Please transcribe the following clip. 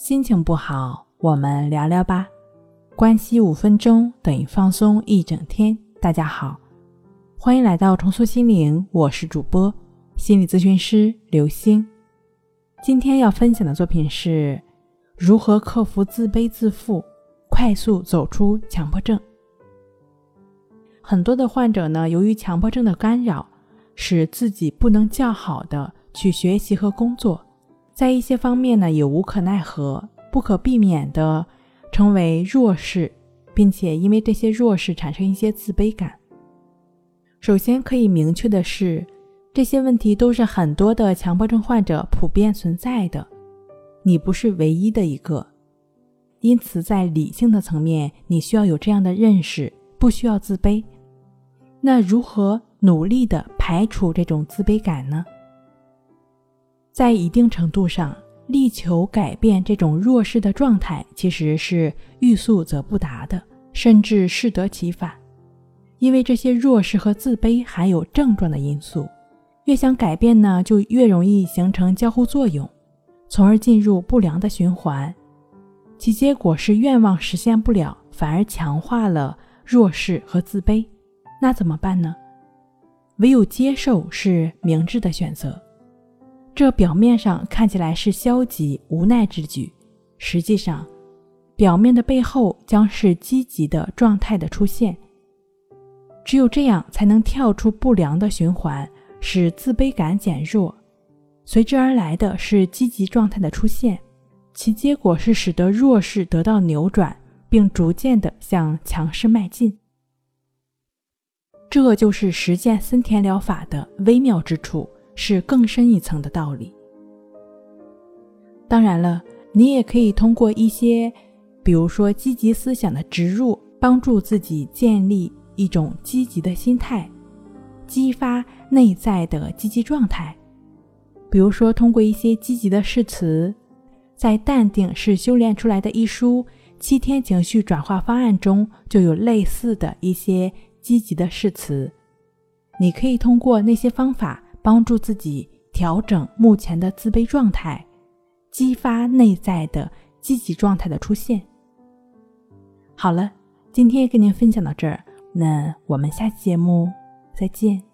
心情不好，我们聊聊吧。关系五分钟等于放松一整天。大家好，欢迎来到重塑心灵，我是主播心理咨询师刘星。今天要分享的作品是如何克服自卑自负，快速走出强迫症。很多的患者呢，由于强迫症的干扰，使自己不能较好的去学习和工作。在一些方面呢，也无可奈何，不可避免的成为弱势，并且因为这些弱势产生一些自卑感。首先可以明确的是，这些问题都是很多的强迫症患者普遍存在的，你不是唯一的一个。因此，在理性的层面，你需要有这样的认识，不需要自卑。那如何努力的排除这种自卑感呢？在一定程度上，力求改变这种弱势的状态，其实是欲速则不达的，甚至适得其反。因为这些弱势和自卑含有症状的因素，越想改变呢，就越容易形成交互作用，从而进入不良的循环。其结果是愿望实现不了，反而强化了弱势和自卑。那怎么办呢？唯有接受是明智的选择。这表面上看起来是消极无奈之举，实际上，表面的背后将是积极的状态的出现。只有这样，才能跳出不良的循环，使自卑感减弱，随之而来的是积极状态的出现，其结果是使得弱势得到扭转，并逐渐的向强势迈进。这就是实践森田疗法的微妙之处。是更深一层的道理。当然了，你也可以通过一些，比如说积极思想的植入，帮助自己建立一种积极的心态，激发内在的积极状态。比如说，通过一些积极的誓词，在《淡定是修炼出来的》一书七天情绪转化方案中，就有类似的一些积极的誓词。你可以通过那些方法。帮助自己调整目前的自卑状态，激发内在的积极状态的出现。好了，今天跟您分享到这儿，那我们下期节目再见。